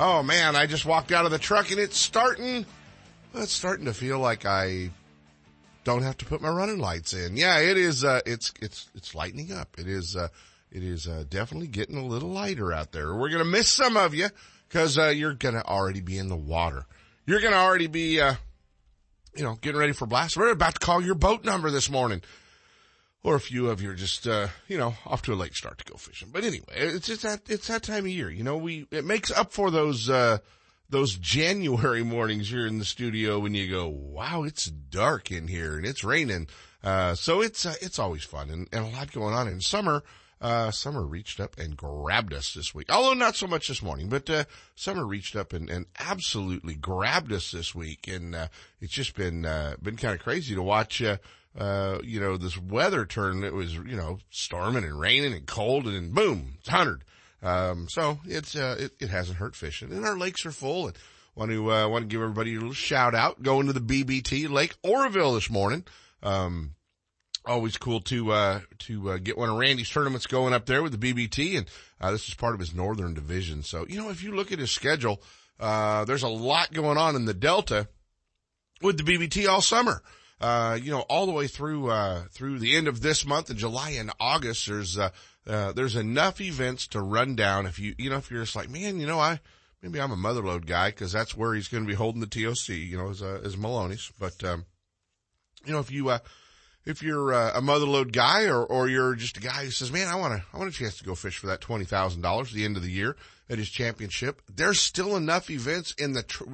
Oh man, I just walked out of the truck and it's starting, it's starting to feel like I don't have to put my running lights in. Yeah, it is, uh, it's, it's, it's lightening up. It is, uh, it is, uh, definitely getting a little lighter out there. We're going to miss some of you because, uh, you're going to already be in the water. You're going to already be, uh, you know, getting ready for blast. We're about to call your boat number this morning. Or a few of you are just, uh, you know, off to a late start to go fishing. But anyway, it's just that, it's that time of year. You know, we, it makes up for those, uh, those January mornings here in the studio when you go, wow, it's dark in here and it's raining. Uh, so it's, uh, it's always fun and, and a lot going on in summer. Uh, Summer reached up and grabbed us this week. Although not so much this morning, but, uh, Summer reached up and, and absolutely grabbed us this week. And, uh, it's just been, uh, been kind of crazy to watch, uh, uh, you know, this weather turn. It was, you know, storming and raining and cold and then boom, it's hundred. Um, so it's, uh, it, it hasn't hurt fishing and our lakes are full and want to, uh, want to give everybody a little shout out going to the BBT Lake Oroville this morning. Um, always cool to uh, to uh, get one of Randy's tournaments going up there with the BBT, and uh, this is part of his Northern Division. So you know, if you look at his schedule, uh, there's a lot going on in the Delta with the BBT all summer. Uh, you know, all the way through uh, through the end of this month in July and August. There's there's enough events to run down. If you you know if you're just like man, you know I. Maybe I'm a Mother Lode guy because that's where he's going to be holding the TOC, you know, as, as Maloney's. But, um, you know, if you, uh, if you're uh, a Mother Lode guy or, or you're just a guy who says, man, I want to, I want a chance to go fish for that $20,000 at the end of the year at his championship, there's still enough events in the, tr-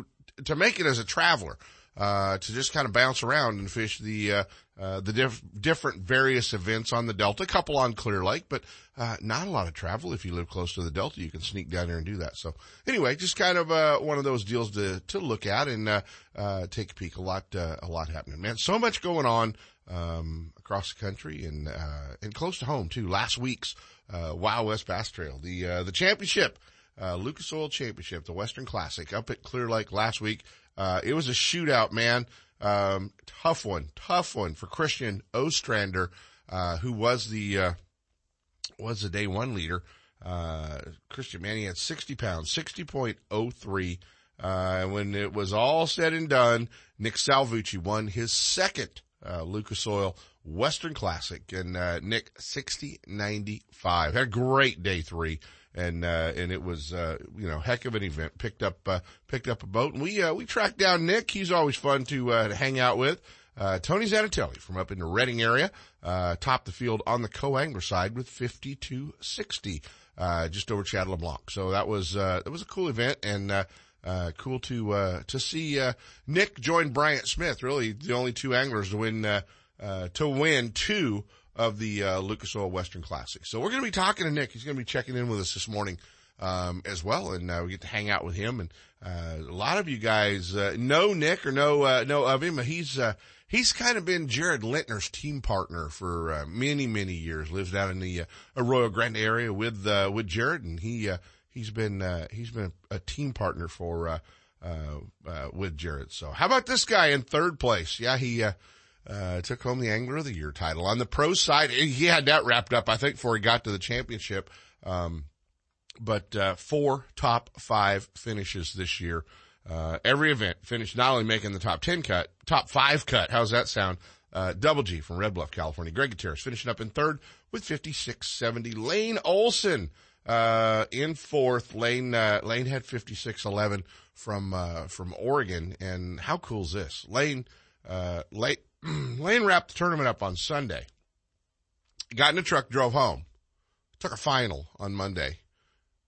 to make it as a traveler, uh, to just kind of bounce around and fish the, uh, uh, the diff- different various events on the Delta, a couple on Clear Lake, but, uh, not a lot of travel. If you live close to the Delta, you can sneak down there and do that. So anyway, just kind of, uh, one of those deals to, to look at and, uh, uh, take a peek. A lot, uh, a lot happening, man. So much going on um, across the country and uh, and close to home too. Last week's uh, Wild West Bass Trail, the uh, the championship, uh, Lucas Oil Championship, the Western Classic up at Clear Lake last week. Uh, it was a shootout, man. Um, tough one, tough one for Christian Ostrander, uh, who was the uh, was the day one leader. Uh, Christian, man, he had 60 pounds, 60.03. Uh, when it was all said and done, Nick Salvucci won his second uh, Lucas Oil Western Classic and, uh, Nick 6095 had a great day three. And, uh, and it was, uh, you know, heck of an event. Picked up, uh, picked up a boat and we, uh, we tracked down Nick. He's always fun to, uh, to hang out with. Uh, Tony Zanatelli from up in the Redding area, uh, topped the field on the co-angler side with 5260, uh, just over Chad LeBlanc. So that was, uh, that was a cool event and, uh, cool to, uh, to see, uh, Nick join Bryant Smith, really the only two anglers to win, to win two of the, uh, Lucas Oil Western Classic. So we're going to be talking to Nick. He's going to be checking in with us this morning, um, as well. And, uh, we get to hang out with him. And, uh, a lot of you guys, uh, know Nick or know, uh, know of him. He's, uh, he's kind of been Jared Lintner's team partner for, many, many years. Lives down in the, Arroyo Grande area with, with Jared. And he, he's been he's been a team partner for uh, uh, uh, with Jared. So how about this guy in third place? Yeah, he uh, took home the Angler of the Year title on the pro side. He had that wrapped up, I think, before he got to the championship. Um, but uh, four top five finishes this year. Uh, every event finished not only making the top 10 cut, top five cut. How's that sound? Uh, Double G from Red Bluff, California. Greg Gutierrez finishing up in third with 5670. Lane Olson, uh, in fourth, Lane, uh, Lane had 5611 from, uh, from Oregon. And how cool is this? Lane, uh, Lane, Lane wrapped the tournament up on Sunday. Got in the truck, drove home, took a final on Monday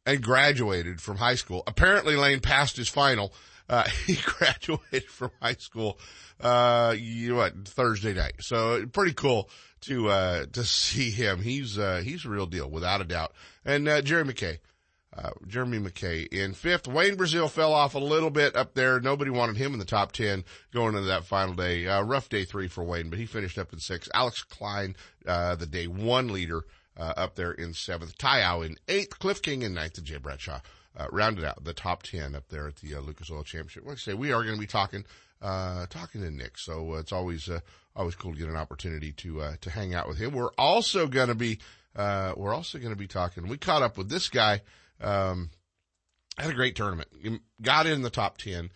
and graduated from high school. Apparently Lane passed his final. Uh, he graduated from high school, uh, you know what, Thursday night. So pretty cool to, uh, to see him. He's, uh, he's a real deal without a doubt. And, uh, Jerry McKay, uh, Jeremy McKay in fifth. Wayne Breazile fell off a little bit up there. Nobody wanted him in the top 10 going into that final day. Uh, rough day three for Wayne, but he finished up in sixth. Alex Klein, uh, the day one leader, uh, up there in seventh. Tayao in eighth. Cliff King in ninth. And Jay Bradshaw, uh, rounded out the top 10 up there at the Lucas Oil Championship. Like I say, we are going to be talking, talking to Nick. So it's always, always cool to get an opportunity to, to hang out with him. We're also going to be, we're also going to be talking, we caught up with this guy, um, had a great tournament. Got in the top 10.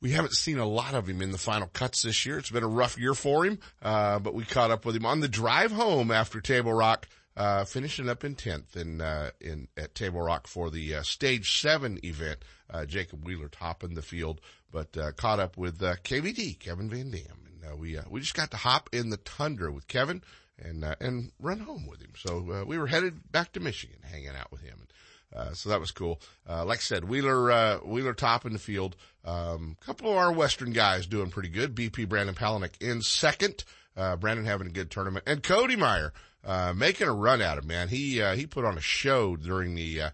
We haven't seen a lot of him in the final cuts this year. It's been a rough year for him, uh, but we caught up with him on the drive home after Table Rock, uh, finishing up in 10th in, uh, in, at Table Rock for the, uh, stage seven event. Uh, Jacob Wheeler topping the field, but, uh, caught up with, KVD, Kevin Van Dam. And, we, we just got to hop in the tundra with Kevin and, and run home with him. So, we were headed back to Michigan, hanging out with him. Uh, so that was cool. Uh, like I said, Wheeler, uh, Wheeler top in the field. Um, a couple of our Western guys doing pretty good. BP Brandon Palaniuk in second. Uh, Brandon having a good tournament and Cody Meyer, uh, making a run at it, man. He, uh, he put on a show during the,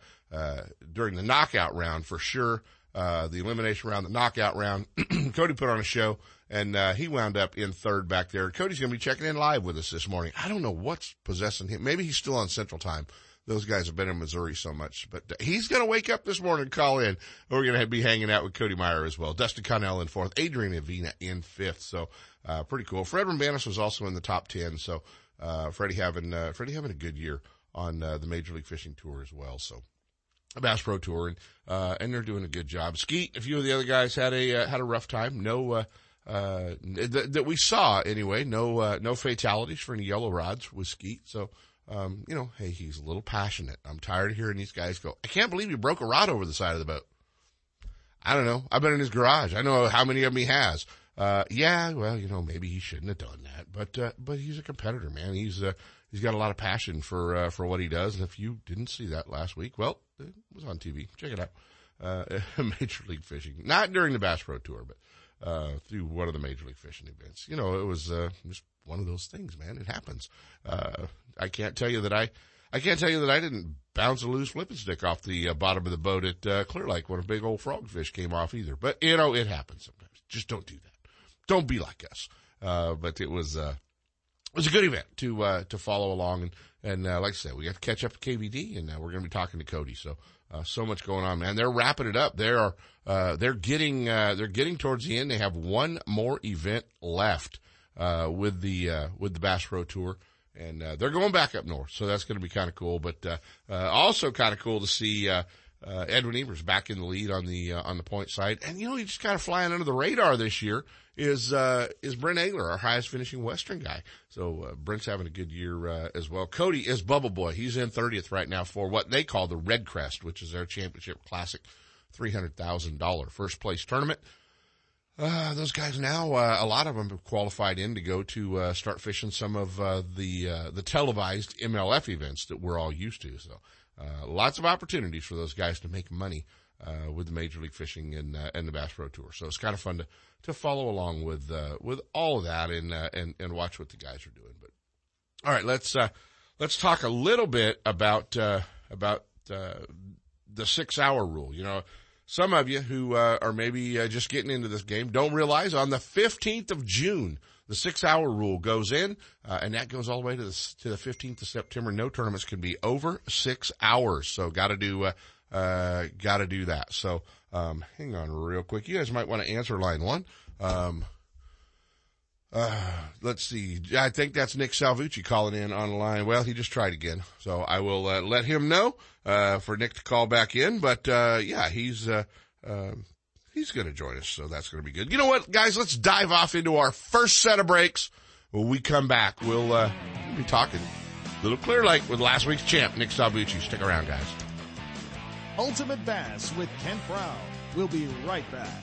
during the knockout round for sure. the elimination round, the knockout round. Cody put on a show and, he wound up in third back there. Cody's going to be checking in live with us this morning. I don't know what's possessing him. Maybe he's still on central time those guys have been in Missouri so much. But he's going to wake up this morning call in. We're going to be hanging out with Cody Meyer as well. Dustin Connell in fourth, Adrian Avina in fifth. So, uh, pretty cool. Fred Roumbanis was also in the top 10. So, uh, Freddie having, uh, Freddie having a good year on, uh, the Major League Fishing Tour as well. So, a Bass Pro Tour and, uh, and they're doing a good job. Skeet, a few of the other guys had a, uh, had a rough time. No, uh, uh, th- that we saw anyway. No, uh, no fatalities for any yellow rods with Skeet. So, um, you know, hey, he's a little passionate. I'm tired of hearing these guys go, I can't believe you broke a rod over the side of the boat. I don't know. I've been in his garage. I know how many of them he has. Uh, yeah, well, you know, maybe he shouldn't have done that, but, uh, but he's a competitor, man. He's, uh, he's got a lot of passion for, uh, for what he does. And if you didn't see that last week, well, it was on TV. Check it out. Uh, Major League Fishing, not during the Bass Pro Tour, but, uh, through one of the Major League Fishing events. You know, it was, uh, just one of those things, man. It happens. Uh, I can't tell you that I, I can't tell you that I didn't bounce a loose flipping stick off the uh, bottom of the boat at uh, Clear Lake when a big old frogfish came off either. But you know, it happens sometimes. Just don't do that. Don't be like us. Uh, but it was, uh, it was a good event to, uh, to follow along. And, and, uh, like I said, we got to catch up to KVD and uh, we're going to be talking to Cody. So, uh, so much going on, man. They're wrapping it up. They are, uh, they're getting, uh, they're getting towards the end. They have one more event left, uh, with the, uh, with the Bass Pro Tour and uh, they're going back up north, so that's going to be kind of cool. But uh, uh, also kind of cool to see uh, uh, Edwin Evers back in the lead on the uh, on the point side, and you know he's just kind of flying under the radar this year. Is is Brent Ehrler, our highest finishing Western guy? So Brent's having a good year as well. Cody is Bubble Boy. He's in thirtieth right now for what they call the Red Crest, which is their championship classic, three hundred thousand dollar first place tournament. Uh, those guys now, uh, a lot of them have qualified in to go to uh, start fishing some of uh, the uh, the televised MLF events that we're all used to. So, uh, lots of opportunities for those guys to make money with the Major League Fishing and and the Bass Pro Tour. So it's kind of fun to to follow along with with all of that and and and watch what the guys are doing. But all right, let's let's talk a little bit about about the six hour rule. You know some of you who uh, are maybe uh, just getting into this game don't realize on the 15th of June, the six hour rule goes in, uh, and that goes all the way to the, to the 15th of September. No tournaments can be over six hours. So gotta do, uh, uh, gotta do that. So, um, hang on real quick. You guys might want to answer line one. Um, uh, let's see. I think that's Nick Salvucci calling in on the line. Well, he just tried again. So I will uh, let him know, uh, for Nick to call back in. But, uh, yeah, he's, uh, uh, he's going to join us. So that's going to be good. You know what, guys? Let's dive off into our first set of breaks. When we come back, we'll, uh, be talking a Little Clear Lake with last week's champ, Nick Salvucci. Stick around, guys. Ultimate Bass with Kent Brown. We'll be right back.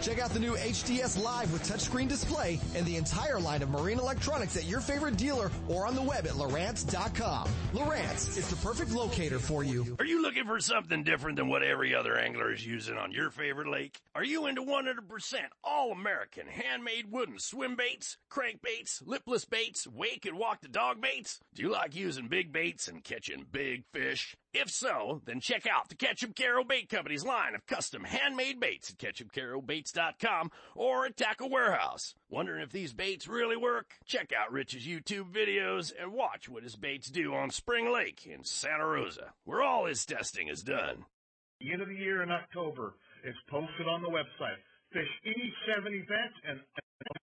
Check out the new HDS Live with touchscreen display and the entire line of marine electronics at your favorite dealer or on the web at Lowrance.com. Lowrance is the perfect locator for you. Are you looking for something different than what every other angler is using on your favorite lake? Are you into 100% all American handmade wooden swim baits, crankbaits, lipless baits, wake and walk the dog baits? Do you like using big baits and catching big fish? If so, then check out the Ketchup Caro Bait Company's line of custom handmade baits at ketchupcarobaits.com or at Tackle Warehouse. Wondering if these baits really work? Check out Rich's YouTube videos and watch what his baits do on Spring Lake in Santa Rosa, where all his testing is done. The end of the year in October is posted on the website. Fish any seven events and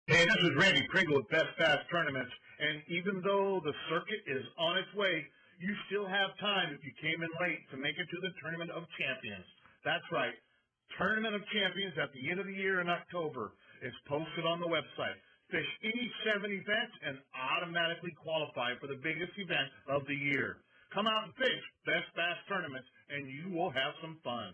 Hey, this is Randy Pringle with Best Bass Tournaments. And even though the circuit is on its way, you still have time if you came in late to make it to the Tournament of Champions. That's right. Tournament of Champions at the end of the year in October is posted on the website. Fish any seven events and automatically qualify for the biggest event of the year. Come out and fish Best Bass Tournaments and you will have some fun.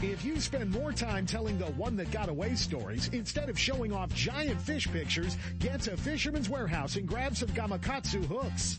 If you spend more time telling the one that got away stories instead of showing off giant fish pictures, get to Fisherman's Warehouse and grab some Gamakatsu hooks.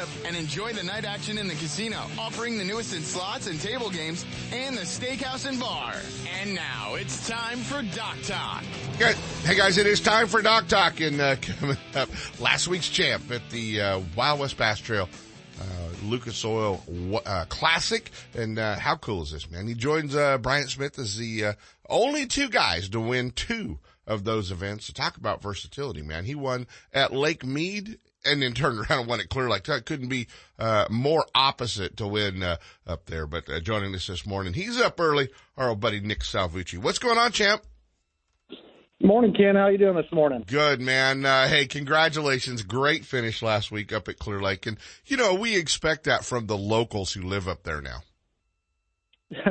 and enjoy the night action in the casino, offering the newest in slots and table games, and the steakhouse and bar. And now it's time for Dock Talk. Good. Hey guys, it is time for Dock Talk and uh, coming up last week's champ at the uh, Wild West Bass Trail. Uh, Lucas Oil uh, Classic, and uh, how cool is this, man? He joins uh, Bryant Smith as the uh, only two guys to win two of those events. To talk about versatility, man, he won at Lake Mead and then turned around and won at Clear Lake. That couldn't be uh, more opposite to win uh, up there. But uh, joining us this morning, he's up early. Our old buddy Nick Salvucci. What's going on, champ? Morning, Ken. How you doing this morning? Good, man. Uh, hey, congratulations. Great finish last week up at Clear Lake. And, you know, we expect that from the locals who live up there now.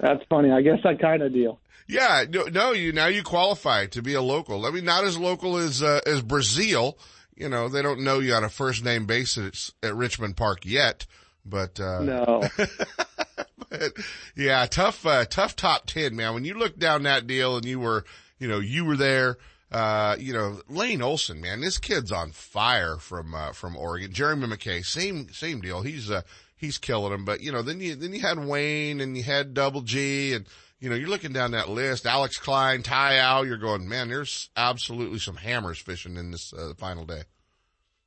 That's funny. I guess I kind of deal. Yeah, no, no, you now you qualify to be a local. I mean, not as local as uh, as Breazile. You know, they don't know you on a first name basis at Richmond Park yet, but uh, No. but, yeah, tough, uh, tough top 10, man. When you look down that deal and you were, you know, you were there, uh, you know, Lane Olson, man, this kid's on fire from, uh, from Oregon. Jeremy McKay, same, same deal. He's, uh, he's killing him. But, you know, then you, then you had Wayne and you had Double G and, you know, you're looking down that list, Alex Klein, Ty Al, you're going, man, there's absolutely some hammers fishing in this, uh, final day.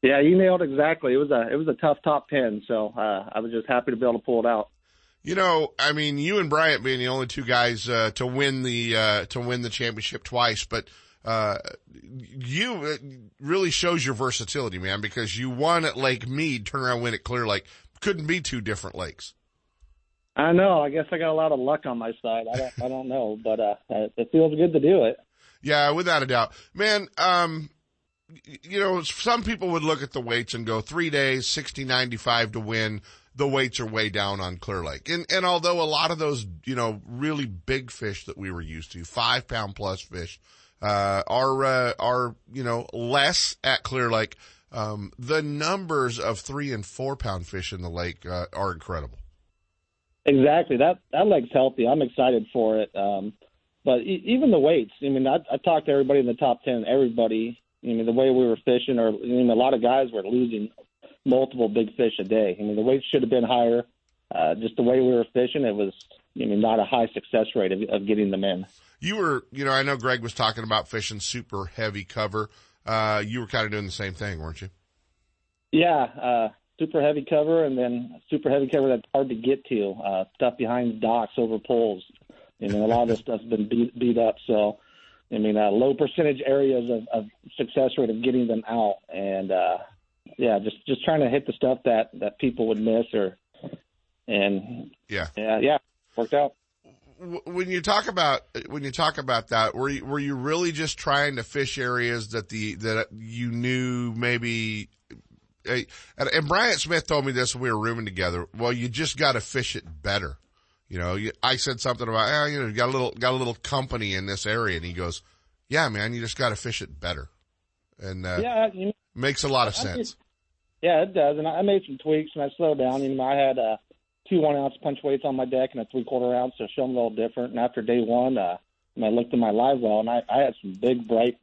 Yeah, you nailed it exactly. It was a it was a tough top ten, so uh, I was just happy to be able to pull it out. You know, I mean, you and Bryant being the only two guys uh, to win the uh, to win the championship twice, but uh, you it really shows your versatility, man, because you won at Lake Mead, turn around, win at Clear Lake. Couldn't be two different lakes. I know. I guess I got a lot of luck on my side. I don't I don't know, but uh, it feels good to do it. Yeah, without a doubt, man. Um, you know, some people would look at the weights and go three days, sixty ninety five to win. The weights are way down on Clear Lake. And, and although a lot of those, you know, really big fish that we were used to, five pound plus fish, uh, are, uh, are, you know, less at Clear Lake, um, the numbers of three and four pound fish in the lake, uh, are incredible. Exactly. That, that lake's healthy. I'm excited for it. Um, but e- even the weights, I mean, I, I talked to everybody in the top 10, everybody, I mean, the way we were fishing, or I mean, a lot of guys were losing multiple big fish a day. I mean, the weights should have been higher. Uh, just the way we were fishing, it was, I mean, not a high success rate of, of getting them in. You were, you know, I know Greg was talking about fishing super heavy cover. Uh, you were kind of doing the same thing, weren't you? Yeah, uh, super heavy cover, and then super heavy cover that's hard to get to. Uh, stuff behind docks over poles. You know, a lot of this stuff's been beat, beat up. So, I mean, uh, low percentage areas of, of success rate of getting them out, and uh, yeah, just just trying to hit the stuff that that people would miss, or and Yeah. yeah, yeah, worked out. When you talk about when you talk about that, were you, were you really just trying to fish areas that the that you knew maybe? And, and Bryant Smith told me this when we were rooming together. Well, you just got to fish it better. You know, you, I said something about, eh, you know, you got a little got a little company in this area, and he goes, "Yeah, man, you just got to fish it better," and uh, Yeah, you know, makes a lot of I sense. Yeah, it does. And I made some tweaks and I slowed down. You know, I had uh, two one ounce punch weights on my deck and a three quarter ounce So show them a little different. And after day one, uh, I looked at my live well and I, I had some big bright,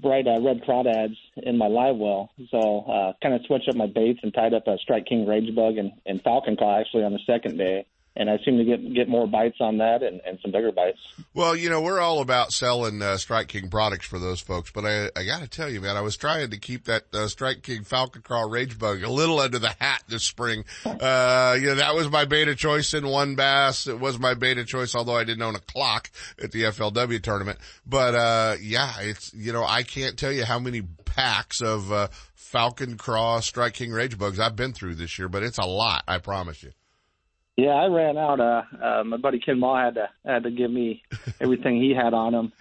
bright uh, red crawdads in my live well. So uh, kind of switched up my baits and tied up a Strike King rage bug and, and falcon craw actually on the second day. And I seem to get get more bites on that and, and some bigger bites. Well, you know, we're all about selling uh, Strike King products for those folks, but I, I got to tell you, man, I was trying to keep that uh, Strike King Falcon Craw Rage Bug a little under the hat this spring. Uh, you know, that was my beta choice in one bass. It was my beta choice, although I didn't own a clock at the FLW tournament. But uh, yeah, it's you know, I can't tell you how many packs of uh, Falcon Craw Strike King Rage Bugs I've been through this year, but it's a lot, I promise you. Yeah, I ran out. Uh, uh, my buddy Ken Maw had to had to give me everything he had on him.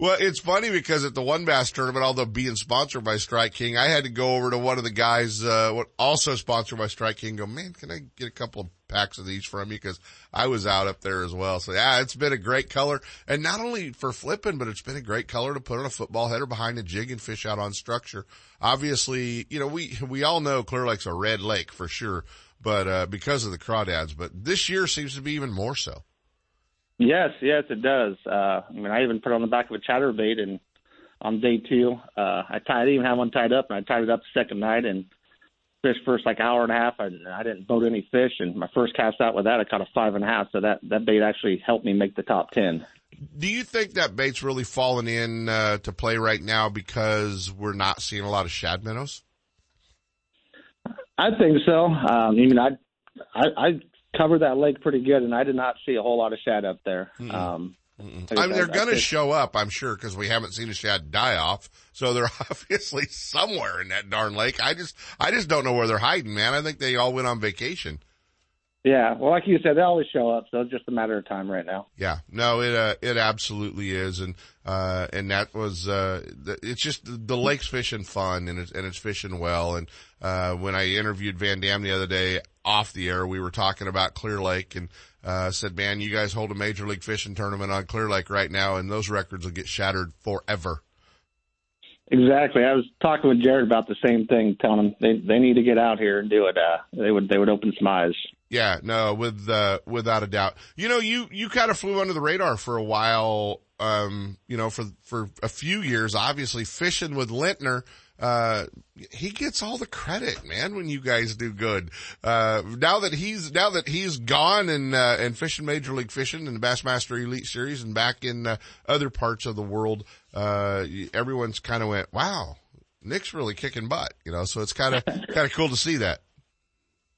Well, it's funny because at the One Bass tournament, although being sponsored by Strike King, I had to go over to one of the guys, uh, also sponsored by Strike King, and go, man, can I get a couple of packs of these from you? Cause I was out up there as well. So yeah, it's been a great color. And not only for flipping, but it's been a great color to put on a football header behind a jig and fish out on structure. Obviously, you know, we, we all know Clear Lake's a red lake for sure, but, uh, because of the crawdads, but this year seems to be even more so. Yes, yes, it does. Uh, I mean, I even put it on the back of a chatterbait, and on day two, uh, I tied, I even had one tied up, and I tied it up the second night and fished first like hour and a half. I, I didn't boat any fish, and my first cast out with that, I caught a five and a half. So that that bait actually helped me make the top ten. Do you think that bait's really fallen in uh, to play right now because we're not seeing a lot of shad minnows? I think so. Um, I mean, I, I I covered that lake pretty good, and I did not see a whole lot of shad up there. Um, like I mean, they're going to show up, I'm sure, because we haven't seen a shad die off. So they're obviously somewhere in that darn lake. I just, I just don't know where they're hiding, man. I think they all went on vacation. Yeah, well, like you said, they always show up, so it's just a matter of time right now. Yeah, no, it uh, it absolutely is, and uh, and that was uh, the, it's just the lake's fishing fun, and it's and it's fishing well. And uh, when I interviewed Van Dam the other day, off the air, we were talking about Clear Lake and, uh, said, man, you guys hold a major league fishing tournament on Clear Lake right now and those records will get shattered forever. Exactly. I was talking with Jared about the same thing, telling him they they need to get out here and do it. Uh, they would they would open some eyes. Yeah, no, with uh, without a doubt. You know, you you kind of flew under the radar for a while. Um, you know, for for a few years, obviously fishing with Lintner. Uh, he gets all the credit, man, when you guys do good. Uh, now that he's, now that he's gone and, uh, and fishing Major League Fishing and the Bassmaster Elite Series and back in, uh, other parts of the world, uh, everyone's kind of went, wow, Nick's really kicking butt, you know, so it's kind of, kind of cool to see that.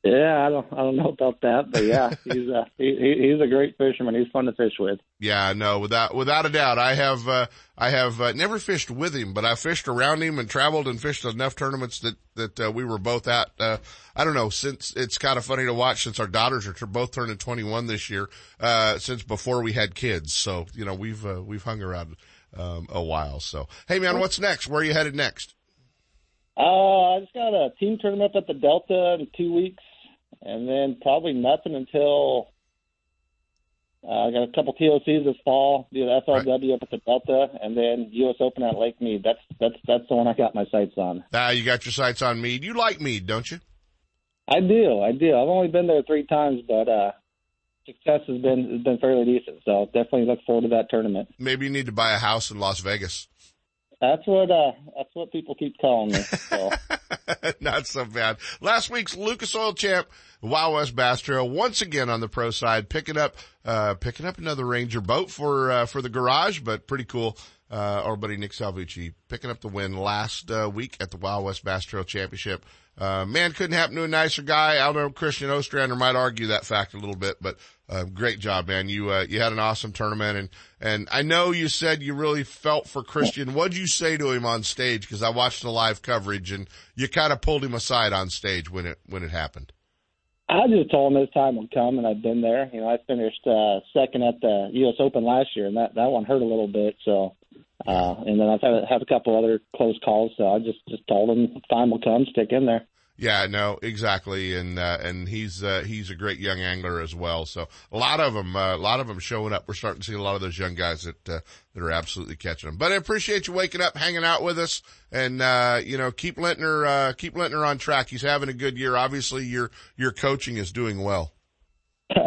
Yeah, I don't, I don't know about that, but yeah, he's a, he, he's a great fisherman. He's fun to fish with. Yeah, no, without, without a doubt. I have, uh, I have uh, never fished with him, but I fished around him and traveled and fished enough tournaments that, that, uh, we were both at, uh, I don't know, since it's kind of funny to watch since our daughters are both turning 21 this year, uh, since before we had kids. So, you know, we've, uh, we've hung around, um, a while. So, hey man, what's next? Where are you headed next? Uh, I just got a team tournament at the Delta in two weeks and then probably nothing until uh, I got a couple TOCs this fall, do the FLW right. up at the Delta, and then U.S. Open at Lake Mead. That's that's that's the one I got my sights on. Ah, you got your sights on Mead. You like Mead, don't you? I do, I do. I've only been there three times, but uh, success has been has been fairly decent. So definitely look forward to that tournament. Maybe you need to buy a house in Las Vegas. That's what uh that's what people keep calling me. So. Not so bad. Last week's Lucas Oil Champ, Wild West Bass Trail, once again on the pro side, picking up uh picking up another Ranger boat for uh for the garage, but pretty cool. Uh, our buddy Nick Salvucci picking up the win last uh, week at the Wild West Bass Trail Championship. Uh, man, couldn't happen to a nicer guy. I know Christian Ostrander might argue that fact a little bit, but uh, great job, man. You uh, you had an awesome tournament, and and I know you said you really felt for Christian. What'd you say to him on stage? Because I watched the live coverage, and you kind of pulled him aside on stage when it when it happened. I just told him his time would come, and I've been there. You know, I finished uh, second at the U.S. Open last year, and that that one hurt a little bit. So, uh, and then I've had, had a couple other close calls. So I just just told him time will come, stick in there. Yeah, no, exactly, and uh, and he's uh, he's a great young angler as well. So a lot of them, uh, a lot of them showing up. We're starting to see a lot of those young guys that uh, that are absolutely catching them. But I appreciate you waking up, hanging out with us, and uh, you know keep Lintner uh, keep Lintner on track. He's having a good year. Obviously, your your coaching is doing well. Again,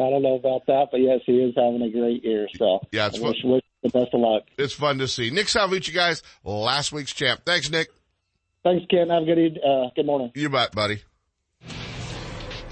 I don't know about that, but yes, he is having a great year. So yeah, it's fun. Wish, wish the best of luck. It's fun to see. Nick Salvucci, guys, last week's champ. Thanks, Nick. Thanks, Ken. Have a good, uh, good morning. You bet, buddy.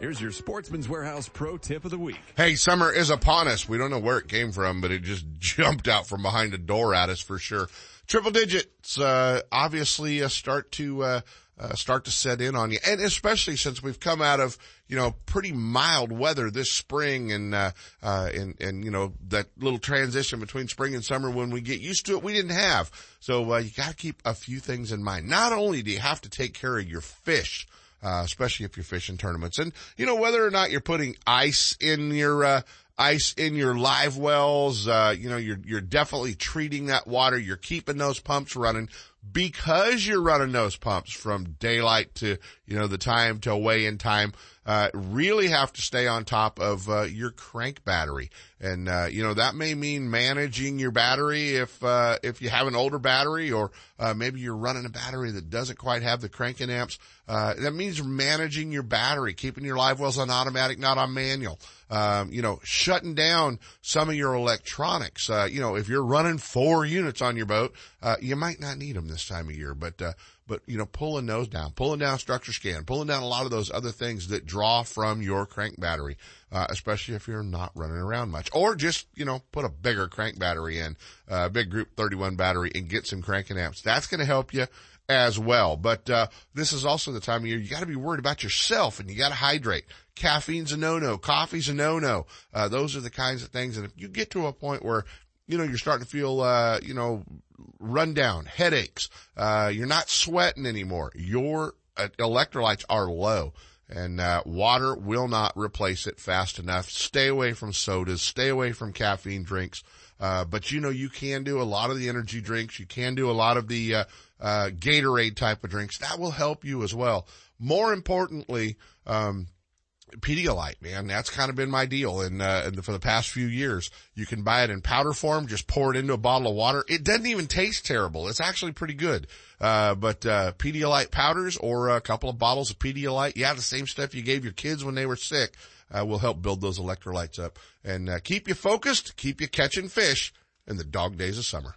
Here's your Sportsman's Warehouse Pro Tip of the Week. Hey, summer is upon us. We don't know where it came from, but it just jumped out from behind a door at us for sure. Triple digits, uh, obviously uh, start to, uh, uh, start to set in on you. And especially since we've come out of, you know, pretty mild weather this spring and, uh, uh, and, and, you know, that little transition between spring and summer when we get used to it, we didn't have. So, uh, you gotta keep a few things in mind. Not only do you have to take care of your fish, uh, especially if you're fishing tournaments. And, you know, whether or not you're putting ice in your, uh, ice in your live wells, uh, you know, you're, you're definitely treating that water. You're keeping those pumps running. Because you're running those pumps from daylight to, you know, the time till weigh-in time, uh, really have to stay on top of, uh, your crank battery. And, uh, you know, that may mean managing your battery if, uh, if you have an older battery or, uh, maybe you're running a battery that doesn't quite have the cranking amps. Uh, that means managing your battery, keeping your live wells on automatic, not on manual. Um, you know, shutting down some of your electronics. Uh, you know, if you're running four units on your boat, uh, you might not need them this time of year, but, uh, but you know, pulling those down, pulling down structure scan, pulling down a lot of those other things that draw from your crank battery, uh, especially if you're not running around much, or just you know, put a bigger crank battery in, a uh, big Group 31 battery, and get some cranking amps. That's going to help you as well. But uh, this is also the time of year you got to be worried about yourself, and you got to hydrate. Caffeine's a no-no. Coffee's a no-no. Uh, those are the kinds of things. And if you get to a point where you know, you're starting to feel, uh, you know, run down, headaches. Uh, you're not sweating anymore. Your uh, electrolytes are low and, uh, water will not replace it fast enough. Stay away from sodas. Stay away from caffeine drinks. Uh, but you know, you can do a lot of the energy drinks. You can do a lot of the, uh, uh, Gatorade type of drinks. That will help you as well. More importantly, um, Pedialyte, man. That's kind of been my deal. And, uh, for the past few years, you can buy it in powder form, just pour it into a bottle of water. It doesn't even taste terrible. It's actually pretty good. Uh, but, uh, Pedialyte powders or a couple of bottles of Pedialyte. Yeah, the same stuff you gave your kids when they were sick, uh, will help build those electrolytes up and, uh, keep you focused, keep you catching fish in the dog days of summer.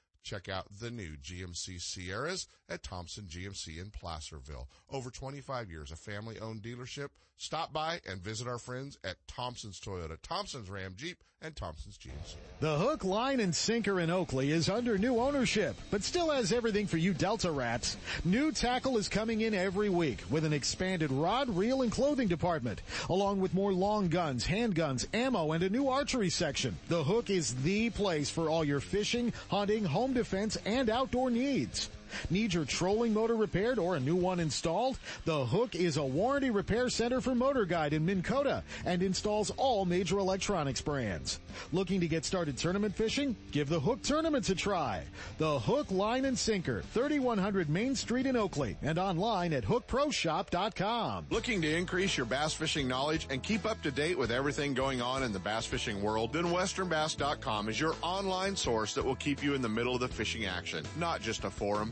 check out the new GMC Sierras at Thompson GMC in Placerville. Over 25 years, a family owned dealership. Stop by and visit our friends at Thompson's Toyota, Thompson's Ram Jeep, and Thompson's GMC. The hook, line, and sinker in Oakley is under new ownership, but still has everything for you Delta rats. New tackle is coming in every week with an expanded rod, reel, and clothing department, along with more long guns, handguns, ammo, and a new archery section. The hook is the place for all your fishing, hunting, home defense, and outdoor needs. Need your trolling motor repaired or a new one installed? The Hook is a warranty repair center for Motor Guide in Minn Kota and installs all major electronics brands. Looking to get started tournament fishing? Give the Hook Tournaments a try. The Hook Line and Sinker, 3100 Main Street in Oakley and online at hookproshop.com. Looking to increase your bass fishing knowledge and keep up to date with everything going on in the bass fishing world? Then westernbass.com is your online source that will keep you in the middle of the fishing action, not just a forum.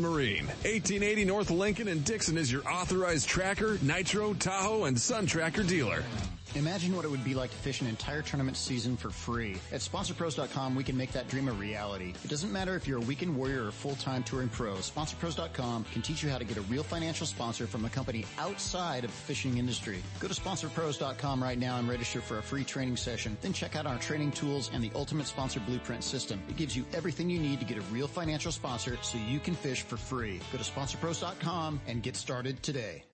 Marine, 1880 North North Lincoln and Dixon is your authorized tracker, nitro, Tahoe, and Sun Tracker dealer. Imagine what it would be like to fish an entire tournament season for free. At SponsorPros.com, we can make that dream a reality. It doesn't matter if you're a weekend warrior or full-time touring pro. SponsorPros.com can teach you how to get a real financial sponsor from a company outside of the fishing industry. Go to SponsorPros.com right now and register for a free training session. Then check out our training tools and the Ultimate Sponsor Blueprint system. It gives you everything you need to get a real financial sponsor so you can fish for free. Go to SponsorPros.com and get started today.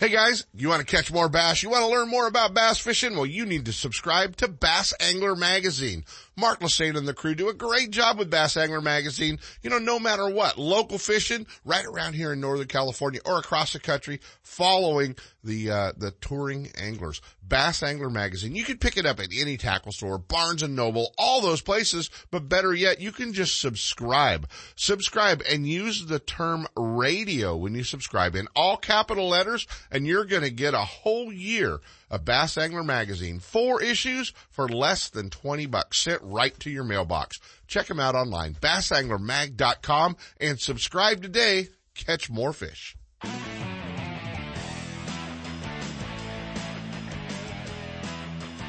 Hey guys, you want to catch more bass? You want to learn more about bass fishing? Well, you need to subscribe to Bass Angler Magazine. Mark Lassagne and the crew do a great job with Bass Angler Magazine. You know, no matter what, local fishing right around here in Northern California or across the country, following the, uh, the touring anglers. Bass Angler Magazine. You can pick it up at any tackle store, Barnes and Noble, all those places, but better yet, you can just subscribe. Subscribe and use the term radio when you subscribe in all capital letters and you're going to get a whole year of Bass Angler Magazine. Four issues for less than 20 bucks. Sent right to your mailbox. Check them out online, bassanglermag.com and subscribe today. Catch more fish.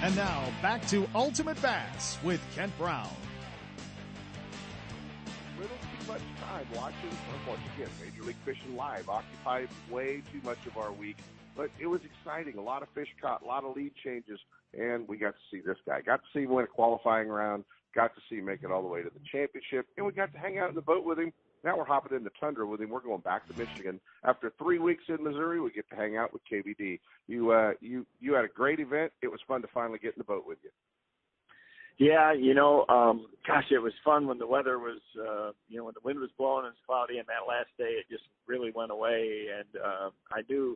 And now back to Ultimate Bass with Kent Brown. Little too much time watching, once again, Major League Fishing Live occupied way too much of our week, but it was exciting. A lot of fish caught, a lot of lead changes, and we got to see this guy. Got to see him win a qualifying round, got to see him make it all the way to the championship, and we got to hang out in the boat with him now we're hopping in the tundra with him. We're going back to Michigan after three weeks in Missouri. We get to hang out with KVD. You uh, you you had a great event. It was fun to finally get in the boat with you. Yeah, you know, um, gosh, it was fun when the weather was, uh, you know, when the wind was blowing and it was cloudy. And that last day, it just really went away. And uh, I knew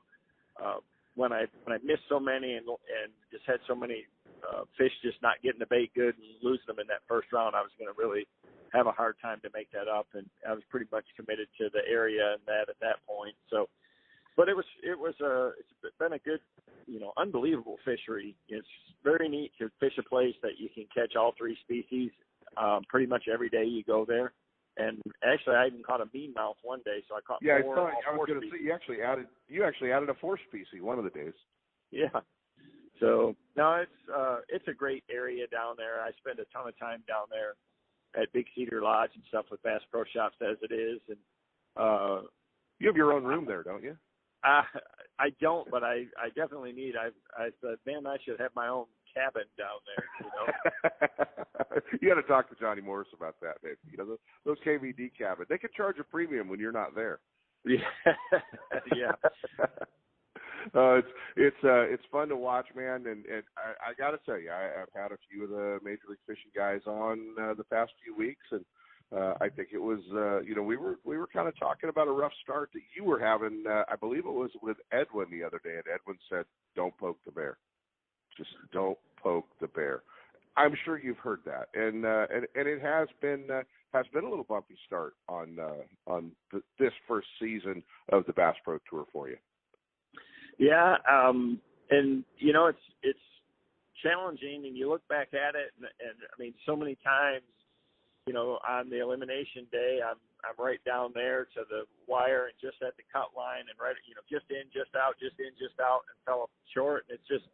uh, when I when I missed so many and and just had so many uh, fish just not getting the bait good and losing them in that first round, I was going to really have a hard time to make that up. And I was pretty much committed to the area and that at that point. So, but it was it was a it's been a good you know unbelievable fishery. It's very neat to fish a place that you can catch all three species um, pretty much every day you go there. And actually, I even caught a meanmouth one day, so I caught yeah. Four, I, I was going to say you actually added you actually added a fourth species one of the days. Yeah. So no, it's uh, it's a great area down there. I spend a ton of time down there at Big Cedar Lodge and stuff with Bass Pro Shops as it is. And uh, you have your own room there, don't you? I I don't, but I I definitely need. I I said, man, I should have my own cabin down there. You know. you got to talk to Johnny Morris about that, maybe. You know, those, those KVD cabins. They could charge a premium when you're not there. Yeah. yeah. uh, it's it's uh, it's fun to watch, man, and and I, I got to tell you, I, I've had a few of the Major League Fishing guys on uh, the past few weeks, and uh, I think it was uh, you know we were we were kind of talking about a rough start that you were having. Uh, I believe it was with Edwin the other day, and Edwin said, "Don't poke the bear, just don't poke the bear." I'm sure you've heard that, and uh, and and it has been uh, has been a little bumpy start on uh, on th- this first season of the Bass Pro Tour for you. Yeah, um, and you know it's it's challenging, and you look back at it, and, and I mean, so many times, you know, on the elimination day, I'm I'm right down there to the wire and just at the cut line, and right, you know, just in, just out, just in, just out, and fell short. And it's just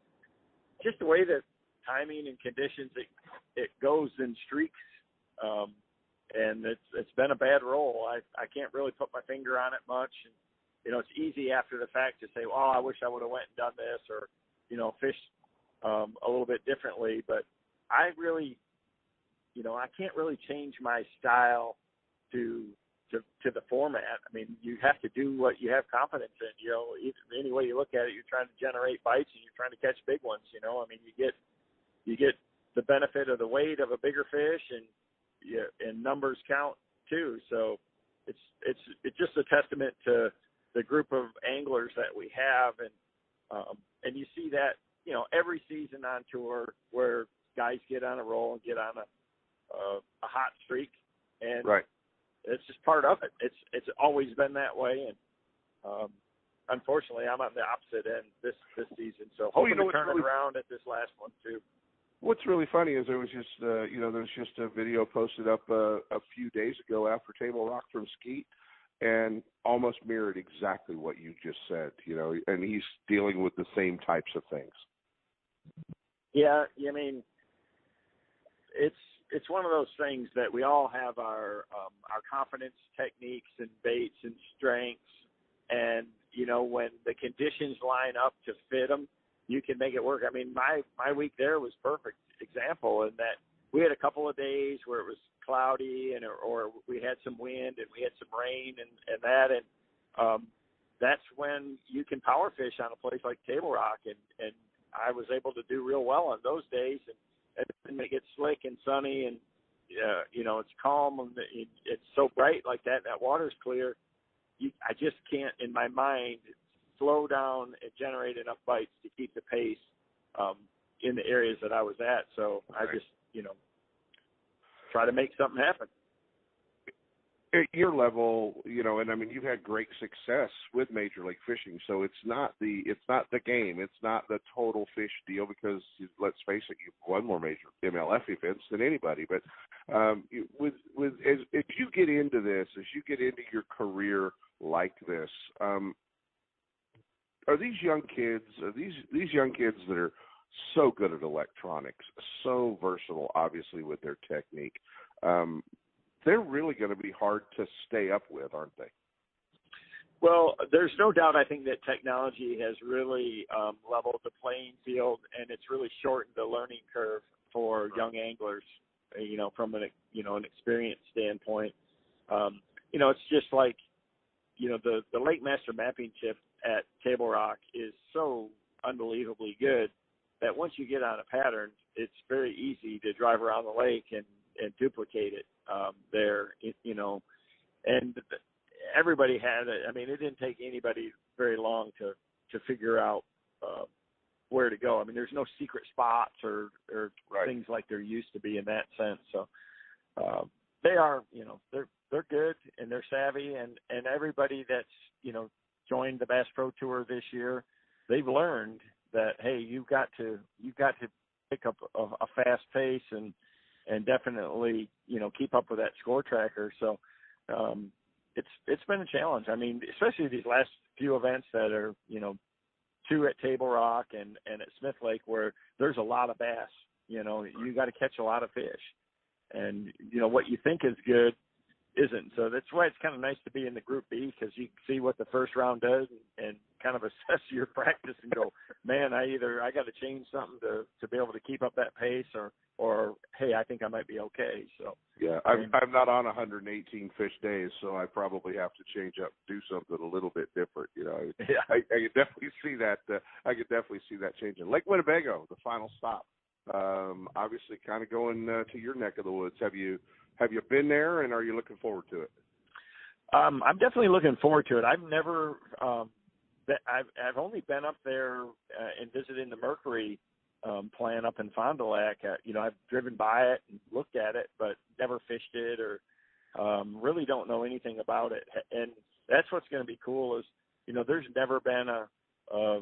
just the way that timing and conditions it it goes in streaks. Um, and it's it's been a bad roll. I I can't really put my finger on it much. And, you know, it's easy after the fact to say, "Well, I wish I would have went and done this," or you know, fished um, a little bit differently. But I really, you know, I can't really change my style to to to the format. I mean, you have to do what you have confidence in. You know, any way you look at it, you're trying to generate bites and you're trying to catch big ones. You know, I mean, you get you get the benefit of the weight of a bigger fish, and yeah, and numbers count too. So it's it's it's just a testament to the group of anglers that we have, and um, and you see that you know every season on tour where guys get on a roll and get on a uh, a hot streak, and right. It's just part of it. It's it's always been that way, and um, unfortunately, I'm on the opposite end this this season. So hoping well, you know to turn really, it around at this last one too. What's really funny is there was just uh, you know there was just a video posted up uh, a few days ago after Table Rock from Skeet and almost mirrored exactly what you just said. You know, and he's dealing with the same types of things. Yeah, I mean, it's it's one of those things that we all have our um, our confidence techniques and baits and strengths, and you know when the conditions line up to fit them, you can make it work. I mean, my my week there was perfect example in that we had a couple of days where it was cloudy and or, we had some wind and we had some rain and and that. And um that's when you can power fish on a place like Table Rock. And and I was able to do real well on those days. And and it gets slick and sunny and uh, you know it's calm and it, it's so bright like that and that water's clear you I just can't in my mind slow down and generate enough bites to keep the pace um in the areas that I was at so right. I just you know try to make something happen. At your level, you know, and I mean, you've had great success with Major League Fishing, so it's not the it's not the game, it's not the total fish deal because let's face it, you've won more major MLF events than anybody. But um, with with as, as you get into this, as you get into your career like this, um, are these young kids, are these these young kids that are so good at electronics, so versatile, obviously with their technique. Um, they're really going to be hard to stay up with, aren't they? Well, there's no doubt. I think that technology has really um, leveled the playing field, and it's really shortened the learning curve for young anglers. You know, from an you know an experience standpoint, um, you know, it's just like you know the the Lake Master mapping chip at Table Rock is so unbelievably good that once you get on a pattern, it's very easy to drive around the lake and and duplicate it um, there. It, you know, and everybody had it. I mean, it didn't take anybody very long to to figure out uh, where to go. I mean, there's no secret spots or or right. things like there used to be in that sense. So uh, they are, you know, they're they're good and they're savvy, and and everybody that's you know joined the Bass Pro Tour this year, they've learned that hey, you've got to you've got to pick up a, a fast pace and and definitely you know keep up with that score tracker. So um, it's it's been a challenge. I mean, especially these last few events that are you know two at Table Rock and and at Smith Lake where there's a lot of bass. You know, you got to catch a lot of fish, and you know what you think is good isn't. So that's why it's kind of nice to be in the Group B because you can see what the first round does and, and kind of assess your practice and go, man, I either I got to change something to to be able to keep up that pace, or or hey, I think I might be okay. So yeah, I'm I'm not on 118 fish days, so I probably have to change up, do something a little bit different. You know, yeah. I, I could definitely see that. Uh, I could definitely see that changing. Lake Winnebago, the final stop. Um, obviously, kind of going uh, to your neck of the woods. Have you have you been there, and are you looking forward to it? Um, I'm definitely looking forward to it. I've never, um, I've I've only been up there uh, and visiting the Mercury um, plant up in Fond du Lac. Uh, you know, I've driven by it and looked at it, but never fished it or um, really don't know anything about it. And that's what's going to be cool is, you know, there's never been a, a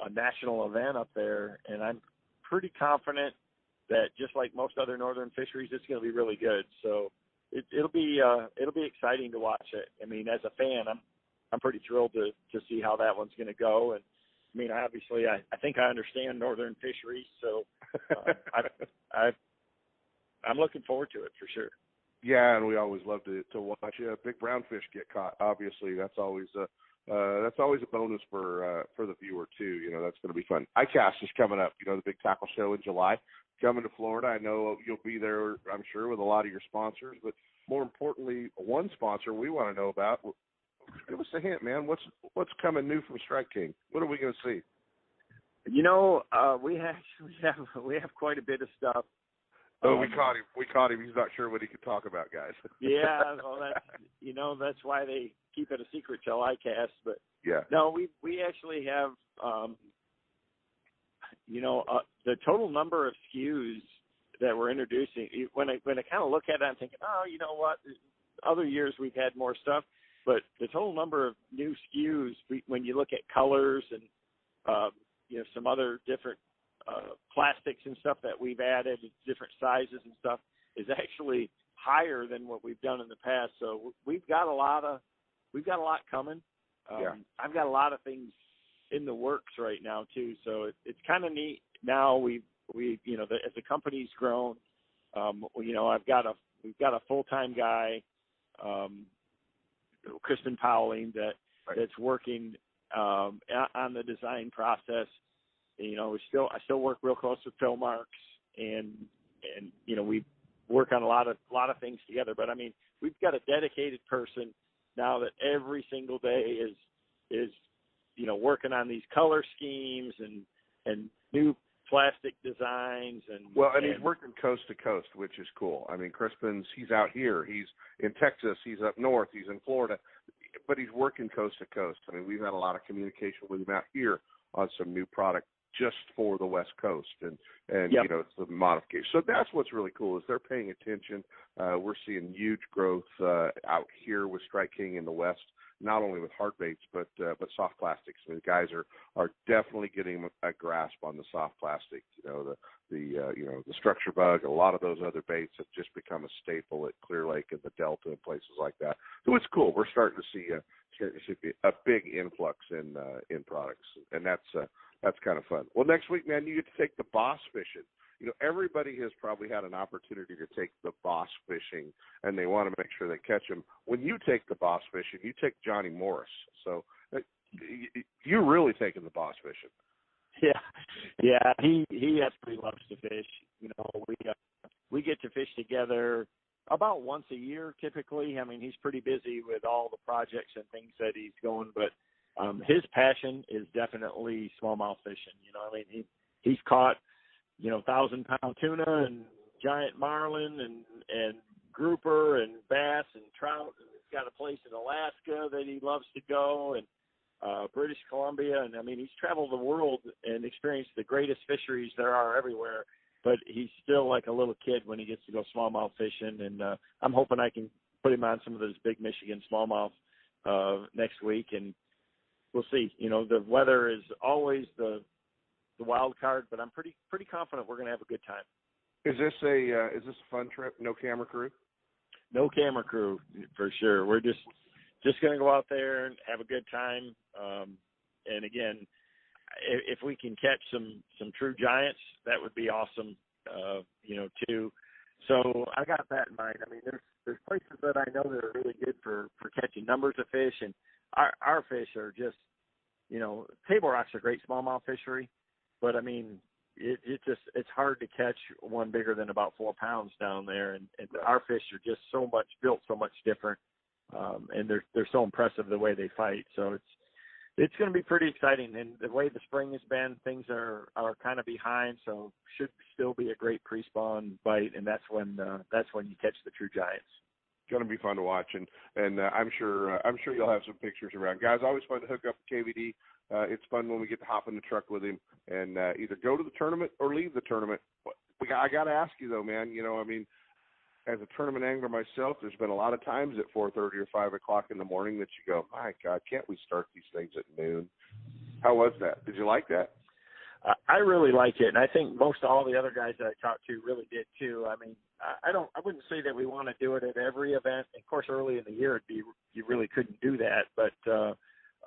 a national event up there, and I'm pretty confident that just like most other northern fisheries, it's going to be really good. So it, it'll be uh, it'll be exciting to watch it. I mean, as a fan, I'm I'm pretty thrilled to to see how that one's going to go. And I mean, obviously, I I think I understand northern fisheries, so uh, I I I'm looking forward to it for sure. Yeah, and we always love to to watch uh, big brown fish get caught. Obviously, that's always a uh, that's always a bonus for uh, for the viewer too. You know, that's going to be fun. ICAST is coming up. You know, the big tackle show in July coming to Florida. I know you'll be there, I'm sure, with a lot of your sponsors, but more importantly, one sponsor we want to know about. Give us a hint, man. What's what's coming new from Strike King? What are we going to see? You know, uh, we have we have we have quite a bit of stuff. Oh, um, we caught him. We caught him. He's not sure what he can talk about, guys. yeah, well, that's you know that's why they keep it a secret till ICAST. But yeah, no, we we actually have um, you know, uh, the total number of SKUs that we're introducing, when I when I kind of look at it, I'm thinking, oh, you know what? Other years we've had more stuff, but the total number of new SKUs, when you look at colors and um, you know some other different uh, plastics and stuff that we've added, different sizes and stuff, is actually higher than what we've done in the past. So we've got a lot of we've got a lot coming. Um, Yeah. I've got a lot of things in the works right now too, so it, it's kind of neat. Now we we you know the, as the company's grown, um, you know I've got a we've got a full time guy, um, Crispin Powling that that's working um, on the design process. You know, we still I still work real close with Phil Marks, and and you know we work on a lot of a lot of things together. But I mean, we've got a dedicated person now that every single day is is you know working on these color schemes and and new plastic designs and Well, and he's working coast to coast, which is cool. I mean, Crispin's he's out here, he's in Texas, he's up north, he's in Florida, but he's working coast to coast. I mean, we've had a lot of communication with him out here on some new product just for the West Coast, and and Yep. you know it's the modification. So that's what's really cool is they're paying attention. Uh, we're seeing huge growth uh, out here with Strike King in the West. Not only with hard baits, but uh, but soft plastics. I mean, the guys are are definitely getting a grasp on the soft plastic. You know, the the uh, you know the structure bug. A lot of those other baits have just become a staple at Clear Lake and the Delta and places like that. So it's cool. We're starting to see a starting to see a big influx in uh, in products, and that's uh, that's kind of fun. Well, next week, man, you get to take the boss fishing. You know, everybody has probably had an opportunity to take the boss fishing, and they want to make sure they catch him. When you take the boss fishing, you take Johnny Morris. So uh, you're really taking the boss fishing. Yeah, yeah. He he absolutely loves to fish. You know, we uh, we get to fish together about once a year typically. I mean, he's pretty busy with all the projects and things that he's going, but um his passion is definitely smallmouth fishing. You know, I mean, he he's caught you know thousand pound tuna and giant marlin and and grouper and bass and trout. And he's got a place in Alaska that he loves to go and uh, British Columbia, and I mean he's traveled the world and experienced the greatest fisheries there are everywhere. But he's still like a little kid when he gets to go smallmouth fishing, and uh, I'm hoping I can put him on some of those big Michigan smallmouth uh, next week, and we'll see. You know, the weather is always the the wild card, but I'm pretty pretty confident we're going to have a good time. Is this a uh, is this a fun trip? No camera crew? no camera crew for sure. We're just just going to go out there and have a good time. Um, and again, if, if we can catch some some true giants, that would be awesome. Uh, you know, too. So I got that in mind. I mean, there's there's places that I know that are really good for for catching numbers of fish, and our our fish are just, you know, table rocks are great smallmouth fishery, but I mean, it it just it's hard to catch one bigger than about four pounds down there, and, and our fish are just so much built so much different, um, and they're they're so impressive the way they fight. So it's it's going to be pretty exciting, and the way the spring has been, things are are kind of behind, so should still be a great pre-spawn bite, and that's when uh, that's when you catch the true giants. Going to be fun to watch, and and uh, I'm sure uh, I'm sure you'll have some pictures around. Guys, always fun to hook up with KVD. Uh, it's fun when we get to hop in the truck with him and uh, either go to the tournament or leave the tournament. Got, I got to ask you though, man. You know, I mean, as a tournament angler myself, there's been a lot of times at 4:30 or 5 o'clock in the morning that you go, my God, can't we start these things at noon? How was that? Did you like that? I really like it, and I think most all the other guys that I talked to really did too. I mean, I, I don't, I wouldn't say that we want to do it at every event. Of course, early in the year, it'd be you really couldn't do that, but uh,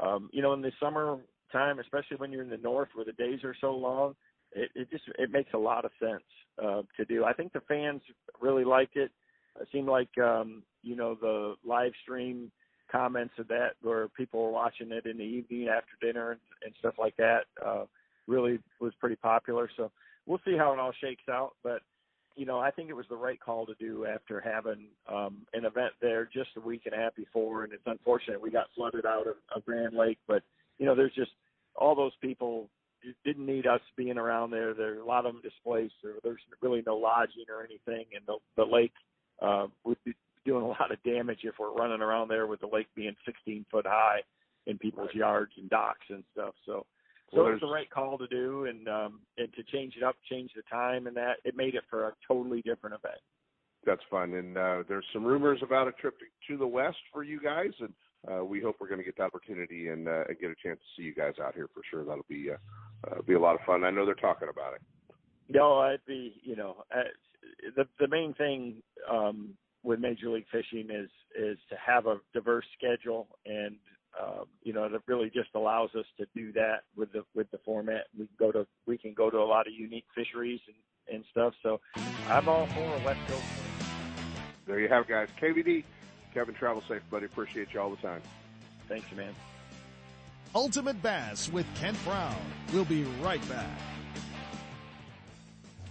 um, you know, in the summer time, especially when you're in the north where the days are so long, it, it just it makes a lot of sense uh, to do. I think the fans really liked it. It seemed like um, you know the live stream comments of that where people were watching it in the evening after dinner and, and stuff like that uh, really was pretty popular. So we'll see how it all shakes out, but you know, I think it was the right call to do after having um, an event there just a week and a half before. And it's unfortunate we got flooded out of, of Grand Lake, but you know, there's just all those people didn't need us being around there. There a lot of them displaced. There, there's really no lodging or anything, and the, the lake uh, would be doing a lot of damage if we're running around there with the lake being 16 foot high in people's yards and docks and stuff. So so Well, it was the right call to do, and um, and to change it up, change the time, and that it made it for a totally different event. That's fun, and uh, there's some rumors about a trip to, to the west for you guys, and uh, we hope we're going to get the opportunity and, uh, get a chance to see you guys out here for sure. That'll be uh, uh, be a lot of fun. I know they're talking about it. No, I'd be, you know, uh, the the main thing um, with Major League Fishing is is to have a diverse schedule, and um, you know, that really just allows us to do that with the with the format. We can go to we can go to a lot of unique fisheries and, and stuff. So I'm all for a West Coast. There you have, it, guys. KVD, Kevin, travel safe, buddy. Appreciate you all the time. Thanks, man. Ultimate Bass with Kent Brown. We'll be right back.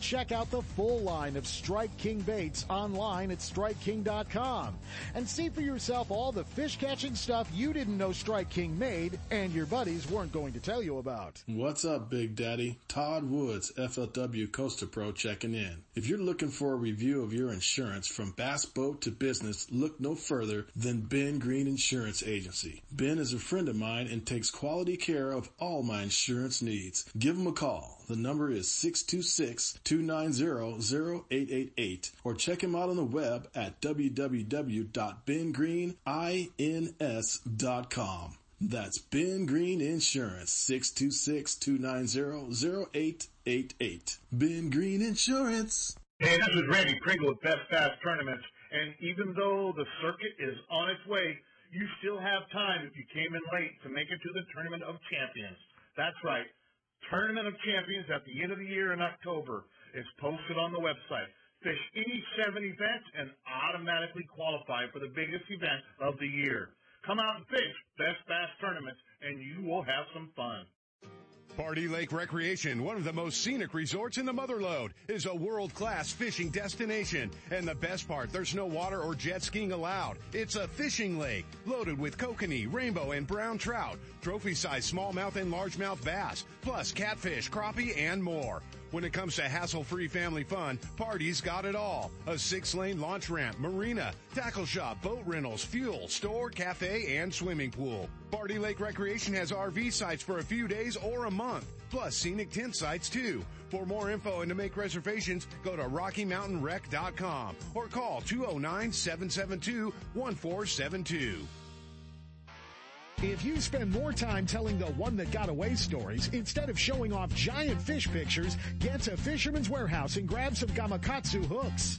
Check out the full line of Strike King baits online at StrikeKing.com and see for yourself all the fish catching stuff you didn't know Strike King made and your buddies weren't going to tell you about. What's up, Big Daddy? Todd Woods, FLW Costa Pro checking in. If you're looking for a review of your insurance from bass boat to business, look no further than Ben Green Insurance Agency. Ben is a friend of mine and takes quality care of all my insurance needs. Give him a call. The number is 626-290-0888 or check him out on the web at www.bengreenins.com. That's Ben Green Insurance, 626-290-0888. Ben Green Insurance. Hey, this is Randy Pringle with Best Bass Tournaments, and even though the circuit is on its way, you still have time if you came in late to make it to the Tournament of Champions. That's right. Tournament of Champions at the end of the year in October is posted on the website. Fish any seven events and automatically qualify for the biggest event of the year. Come out and fish Best Bass Tournaments and you will have some fun. Pardee Lake Recreation, one of the most scenic resorts in the Mother Lode, is a world-class fishing destination. And the best part, there's no water or jet skiing allowed. It's a fishing lake loaded with kokanee, rainbow, and brown trout, trophy-sized smallmouth and largemouth bass, plus catfish, crappie, and more. When it comes to hassle-free family fun, Pardee's got it all. A six-lane launch ramp, marina, tackle shop, boat rentals, fuel, store, cafe, and swimming pool. Pardee Lake Recreation has RV sites for a few days or a month, plus scenic tent sites too. For more info and to make reservations, go to RockyMountainRec.com or call 209-772-1472. If you spend more time telling the one that got away stories instead of showing off giant fish pictures, get to Fisherman's Warehouse and grab some Gamakatsu hooks.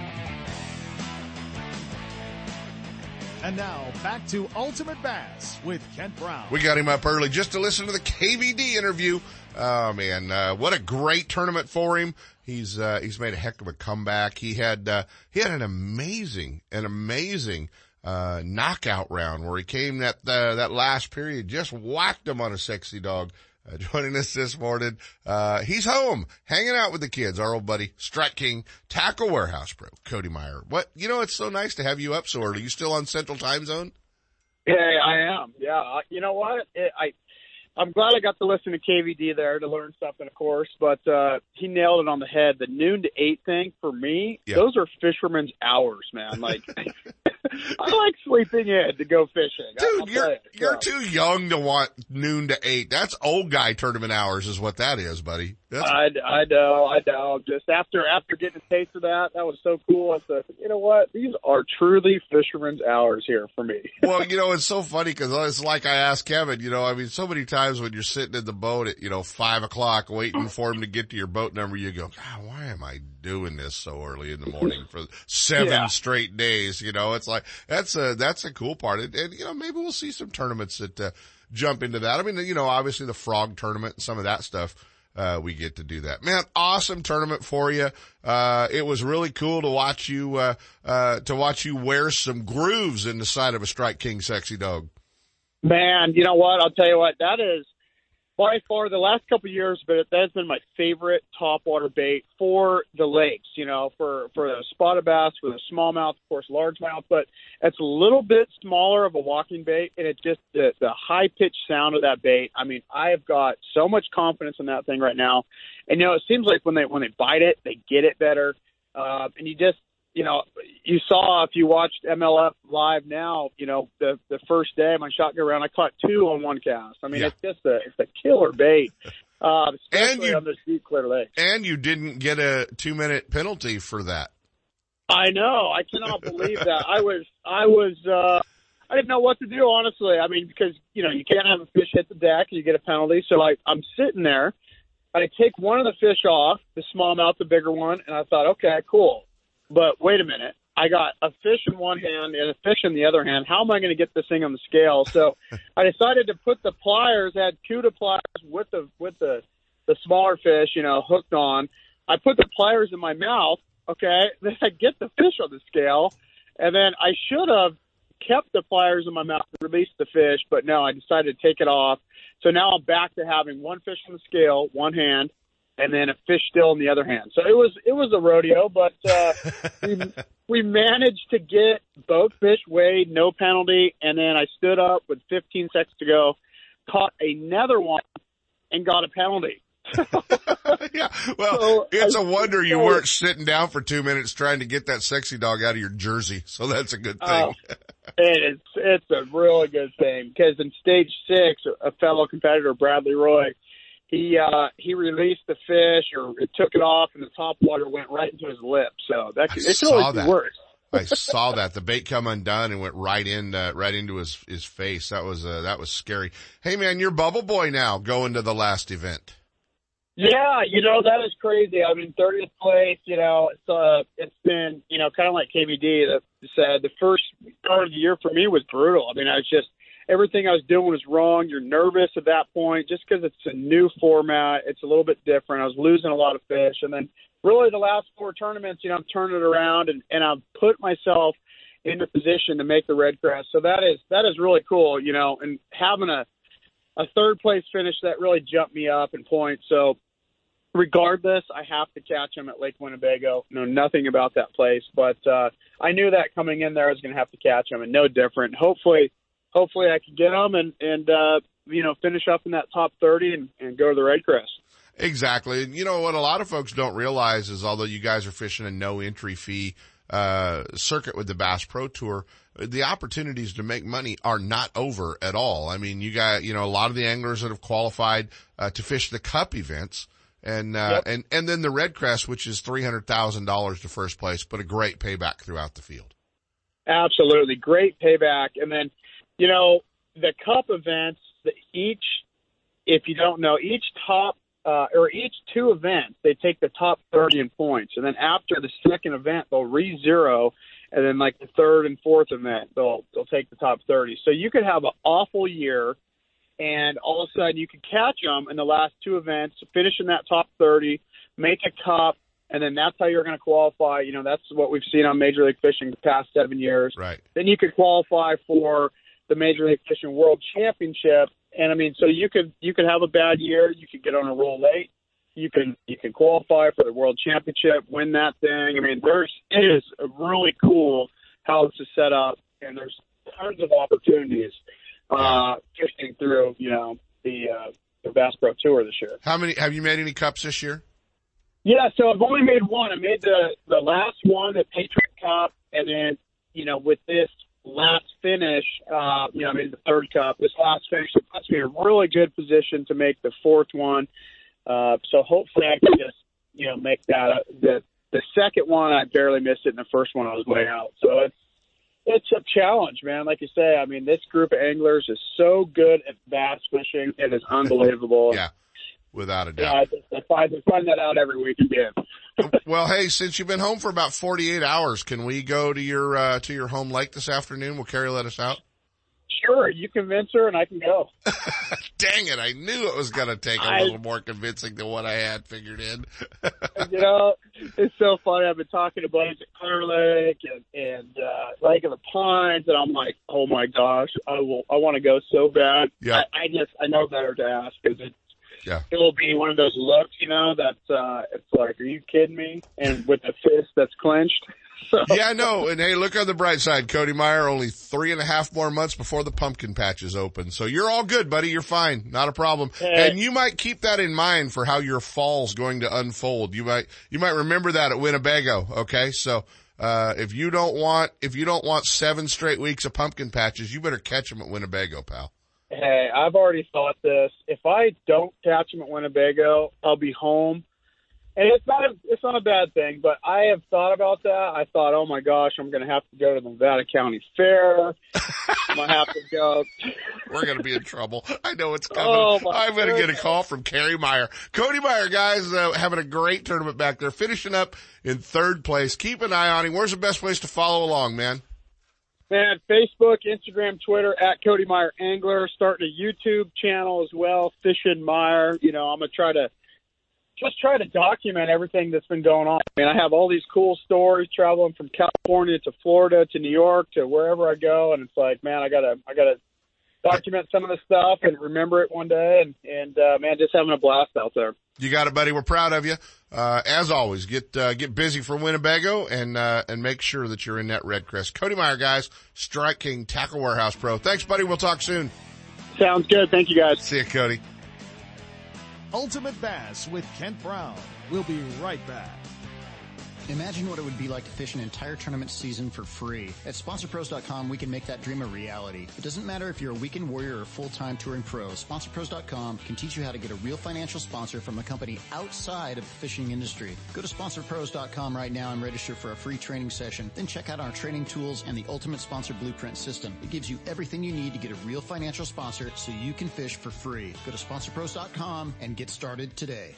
And now back to Ultimate Bass with Kent Brown. We got him up early just to listen to the KVD interview. Oh man, uh, what a great tournament for him. He's, uh, he's made a heck of a comeback. He had, uh, he had an amazing, an amazing, uh, knockout round where he came that, uh, that last period, just whacked him on a sexy dog. Uh, joining us this morning, uh, he's home, hanging out with the kids, our old buddy, Strike King, Tackle Warehouse Pro, Cody Meyer. What, you know, it's so nice to have you up so early. You still on Central Time Zone? Yeah, I am. Yeah. You know what? It, I, I'm glad I got to listen to KVD there to learn something, of course, but, uh, he nailed it on the head. The noon to eight thing for me, Yeah. those are fisherman's hours, man. Like, I like sleeping in to go fishing. I'll Dude, you're, tell you. you're Yeah. too young to want noon to eight. That's old guy tournament hours is what that is, buddy. That's, I, I know, I know. Just after after getting a taste of that, that was so cool. I said, you know what? These are truly fisherman's hours here for me. well, you know, it's so funny because it's like I asked Kevin, you know, I mean, so many times when you're sitting in the boat at, you know, five o'clock waiting for him to get to your boat number, you go, God, why am I doing this so early in the morning for seven Yeah. straight days? You know, it's like, that's a, that's a cool part. And, and you know, maybe we'll see some tournaments that, uh, jump into that. I mean, you know, obviously the frog tournament and some of that stuff. Uh, we get to do that. Man, awesome tournament for you. Uh, it was really cool to watch you, uh, uh, to watch you wear some grooves in the side of a Strike King sexy dog. Man, you know what? I'll tell you what. That is by far the last couple of years, but that's been my favorite topwater bait for the lakes. You know, for for the spotted bass with a smallmouth, of course, largemouth, but it's a little bit smaller of a walking bait, and it just the the high pitched sound of that bait. I mean, I have got so much confidence in that thing right now, and you know, it seems like when they when they bite it, they get it better, uh, and you just you know, you saw if you watched MLF live now, you know, the the first day of my shotgun round, I caught two on one cast. I mean, Yeah. it's just a it's a killer bait, uh, especially And you- on this deep clear lake. And you didn't get a two minute penalty for that. I know. I cannot believe that. I was I was uh I didn't know what to do honestly. I mean, because you know you can't have a fish hit the deck and you get a penalty. So like I'm sitting there. I take one of the fish off, the smallmouth, the bigger one, and I thought, okay, cool. But wait a minute. I got a fish in one hand and a fish in the other hand. How am I going to get this thing on the scale? So I decided to put the pliers, I had CUDA pliers with the with the the smaller fish, you know, hooked on. I put the pliers in my mouth. Okay, then I get the fish on the scale, and then I should have kept the pliers in my mouth and released the fish, but no, I decided to take it off. So now I'm back to having one fish on the scale, one hand, and then a fish still in the other hand. So it was it was a rodeo, but uh, we we managed to get both fish weighed, no penalty, and then I stood up with 15 seconds to go, caught another one, and got a penalty. Yeah, well, So, it's I- a wonder you so- weren't sitting down for two minutes trying to get that sexy dog out of your jersey. So that's a good thing. Oh, it is. It's a really good thing because in stage six, a fellow competitor, Bradley Roy, he uh, he released the fish or it took it off, and the top water went right into his lip. So that could, it could always that. be worse. I saw that the bait come undone and went right in, uh, right into his his face. That was uh, that was scary. Hey man, you're Bubble Boy now, going to the last event. Yeah, you know that is crazy. I'm in 30th place. You know, it's uh, it's been you know kind of like KVD that said the first part of the year for me was brutal. I mean, I was just everything I was doing was wrong. You're nervous at that point just because it's a new format. It's a little bit different. I was losing a lot of fish, and then really the last four tournaments, you know, I'm turning it around and and I've put myself in a position to make the red crest. So that is that is really cool. You know, and having a a third place finish that really jumped me up in points. So regardless, I have to catch him at Lake Winnebago. Know nothing about that place, but uh, I knew that coming in there I was going to have to catch him, and no different. Hopefully, hopefully I can get them and and uh, you know finish up in that top thirty and, and go to the Red Crest. Exactly. And you know what a lot of folks don't realize is although you guys are fishing a no entry fee uh circuit with the Bass Pro Tour, the opportunities to make money are not over at all. I mean, you got, you know, a lot of the anglers that have qualified uh, to fish the cup events and uh Yep. and and then the Red Crest which is $300,000 to first place, but a great payback throughout the field. Absolutely. Great payback. And then, you know, the cup events, the, each, if you don't know, each top, uh, or each two events, they take the top 30 in points. And then after the second event, they'll re zero. And then like the third and fourth event, they'll, they'll take the top 30. So you could have an awful year and all of a sudden you could catch them in the last two events, finish in that top 30, make a cup, and then that's how you're going to qualify. You know, that's what we've seen on Major League Fishing the past seven years. Right. Then you could qualify for the Major League Fishing World Championship, and I mean, so you could you could have a bad year, you could get on a roll late, you can you can qualify for the World Championship, win that thing. I mean, there's it is really cool how this is set up, and there's tons of opportunities uh, fishing through you know the uh, the Bass Pro Tour this year. How many have you made any cups this year? Yeah, so I've only made one. I made the the last one, the Patriot Cup, and then you know with this last finish, uh, you know, I made the third cup. This last finish puts me in a really good position to make the fourth one. Uh, so hopefully I can just you know make that uh, the the second one. I barely missed it, and the first one I was way out. So it's it's a challenge, man. Like you say, I mean, this group of anglers is so good at bass fishing. It is unbelievable. Yeah, without a Yeah, doubt. I, just, I find I find that out every week again. Well, hey, since you've been home for about 48 hours, can we go to your uh to your home lake this afternoon? Will Carrie let us out? Sure, you convince her and I can go. Dang it, I knew it was going to take a I- little more convincing than what I had figured in. you know, it's so funny. I've been talking to buddies at Clear Lake and, and uh, Lake of the Pines, and I'm like, oh my gosh, I will. I want to go so bad. Yeah. I, I just I know better to ask because it's Yeah. it will be one of those looks, you know, that's uh, it's like, are you kidding me? And with a fist that's clenched. So, Yeah, no, and hey, look on the bright side, Cody Meyer, only three and a half more months before the pumpkin patch is open. So you're all good, buddy. You're fine. Not a problem. Yeah. And you might keep that in mind for how your fall's going to unfold. You might, you might remember that at Winnebago. Okay. So, uh, if you don't want, if you don't want seven straight weeks of pumpkin patches, you better catch them at Winnebago, pal. Hey, I've already thought this. If I don't catch him at Winnebago, I'll be home. And it's not a, it's not a bad thing, but I have thought about that. I thought, oh my gosh, I'm going to have to go to the Nevada County Fair. I'm going to have to go. We're going to be in trouble. I know it's coming. Oh, I'm going to get a call from Kerry Meyer. Cody Meyer, guys, uh, having a great tournament back there, finishing up in third place. Keep an eye on him. Where's the best place to follow along, man? Man, Facebook, Instagram, Twitter at Cody Meyer Angler. Starting a YouTube channel as well, Fishing Meyer. You know, I'm gonna try to just try to document everything that's been going on. I mean, I have all these cool stories traveling from California to Florida to New York to wherever I go, and it's like, man, I gotta, I gotta document some of the stuff and remember it one day. And and uh, man, just having a blast out there. You got it, buddy. We're proud of you. Uh, as always, get, uh, get busy for Winnebago and, uh, and make sure that you're in that red crest. Cody Meyer, guys, Strike King Tackle Warehouse Pro. Thanks, buddy. We'll talk soon. Sounds good. Thank you, guys. See you, Cody. Ultimate Bass with Kent Brown. We'll be right back. Imagine what it would be like to fish an entire tournament season for free. At SponsorPros.com, we can make that dream a reality. It doesn't matter if you're a weekend warrior or full-time touring pro. SponsorPros.com can teach you how to get a real financial sponsor from a company outside of the fishing industry. Go to SponsorPros.com right now and register for a free training session. Then check out our training tools and the Ultimate Sponsor Blueprint system. It gives you everything you need to get a real financial sponsor so you can fish for free. Go to SponsorPros.com and get started today.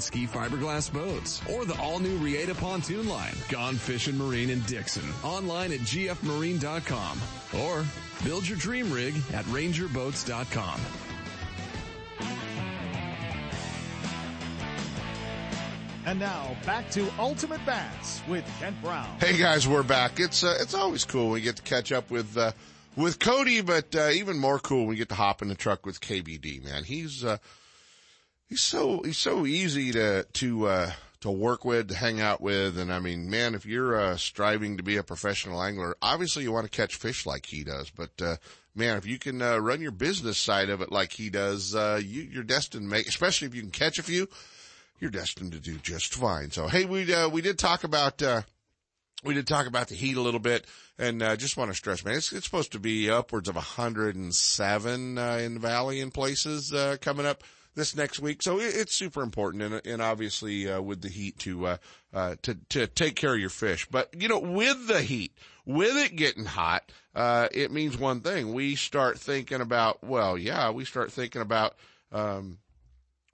ski fiberglass boats or the all new Reata pontoon line, Gone Fishing Marine in Dixon, online at gfmarine.com or build your dream rig at rangerboats.com. And now back to Ultimate Bass with Kent Brown. Hey guys, we're back. It's uh, it's always cool when we get to catch up with uh, with Cody, but uh, even more cool when we get to hop in the truck with KVD. Man, he's uh, he's so he's so easy to to uh, to work with, to hang out with, and I mean, man, if you're uh, striving to be a professional angler, obviously you want to catch fish like he does, but. Uh, Man, if you can uh, run your business side of it like he does, uh, you, you're destined to make, especially if you can catch a few, you're destined to do just fine. So, hey, we, uh, we did talk about, uh, we did talk about the heat a little bit and, uh, just want to stress, man, it's, it's supposed to be upwards of 107, uh, in the valley in places, uh, coming up this next week. So it, it's super important and, and obviously, uh, with the heat to, uh, uh, to, to take care of your fish. But, you know, with the heat, with it getting hot, uh, it means one thing. We start thinking about, well, yeah, we start thinking about, um,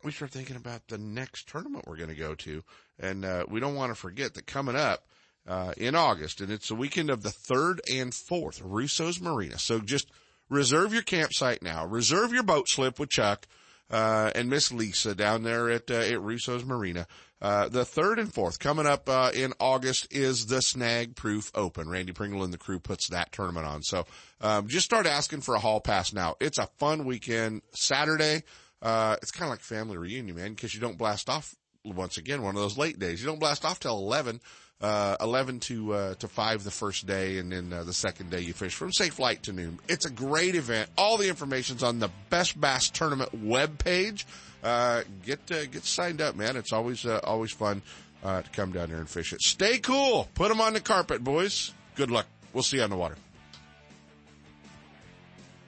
we start thinking about the next tournament we're going to go to. And, uh, we don't want to forget that coming up, uh, in August, and it's the weekend of the third and fourth, Russo's Marina. So just reserve your campsite now, reserve your boat slip with Chuck, uh, and Miss Lisa down there at, uh, at Russo's Marina. Uh, the third and fourth coming up, uh, in August is the Snag Proof Open. Randy Pringle and the crew puts that tournament on. So, um, just start asking for a hall pass now. It's a fun weekend. Saturday, uh, it's kind of like family reunion, man, because you don't blast off once again, one of those late days. You don't blast off till 11 uh, 11 to, uh, to 5 the first day, and then uh, the second day you fish from Safe light to noon. It's a great event. All the information's on the Best Bass Tournament webpage. Uh, get, uh, get signed up, man. It's always, uh, always fun, uh, to come down here and fish it. Stay cool. Put them on the carpet, boys. Good luck. We'll see you on the water.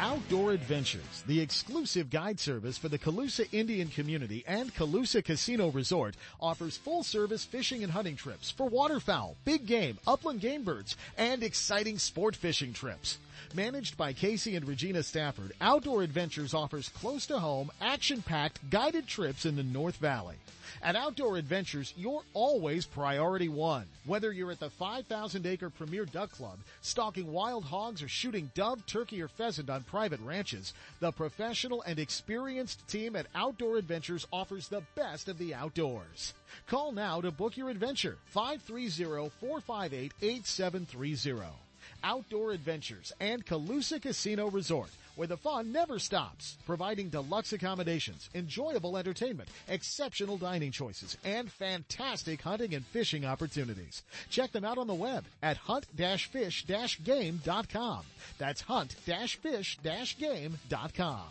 Outdoor Adventures, the exclusive guide service for the Colusa Indian community and Colusa Casino Resort, offers full service fishing and hunting trips for waterfowl, big game, upland game birds, and exciting sport fishing trips. Managed by Casey and Regina Stafford, Outdoor Adventures offers close to home, action packed guided trips in the North Valley. At Outdoor Adventures, you're always priority one. Whether you're at the 5,000 acre Premier Duck Club, stalking wild hogs, or shooting dove, turkey, or pheasant on private ranches, the professional and experienced team at Outdoor Adventures offers the best of the outdoors. Call now to book your adventure. 530-458-8730. Outdoor Adventures and Colusa Casino Resort where the fun never stops, providing deluxe accommodations, enjoyable entertainment, exceptional dining choices, and fantastic hunting and fishing opportunities. Check them out on the web at hunt-fish-game.com. That's hunt-fish-game.com.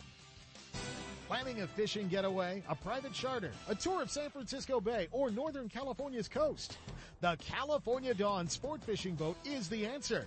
Planning a fishing getaway, a private charter, a tour of San Francisco Bay, or Northern California's coast? The California Dawn Sport Fishing Boat is the answer.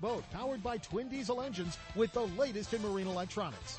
boat powered by twin diesel engines with the latest in marine electronics.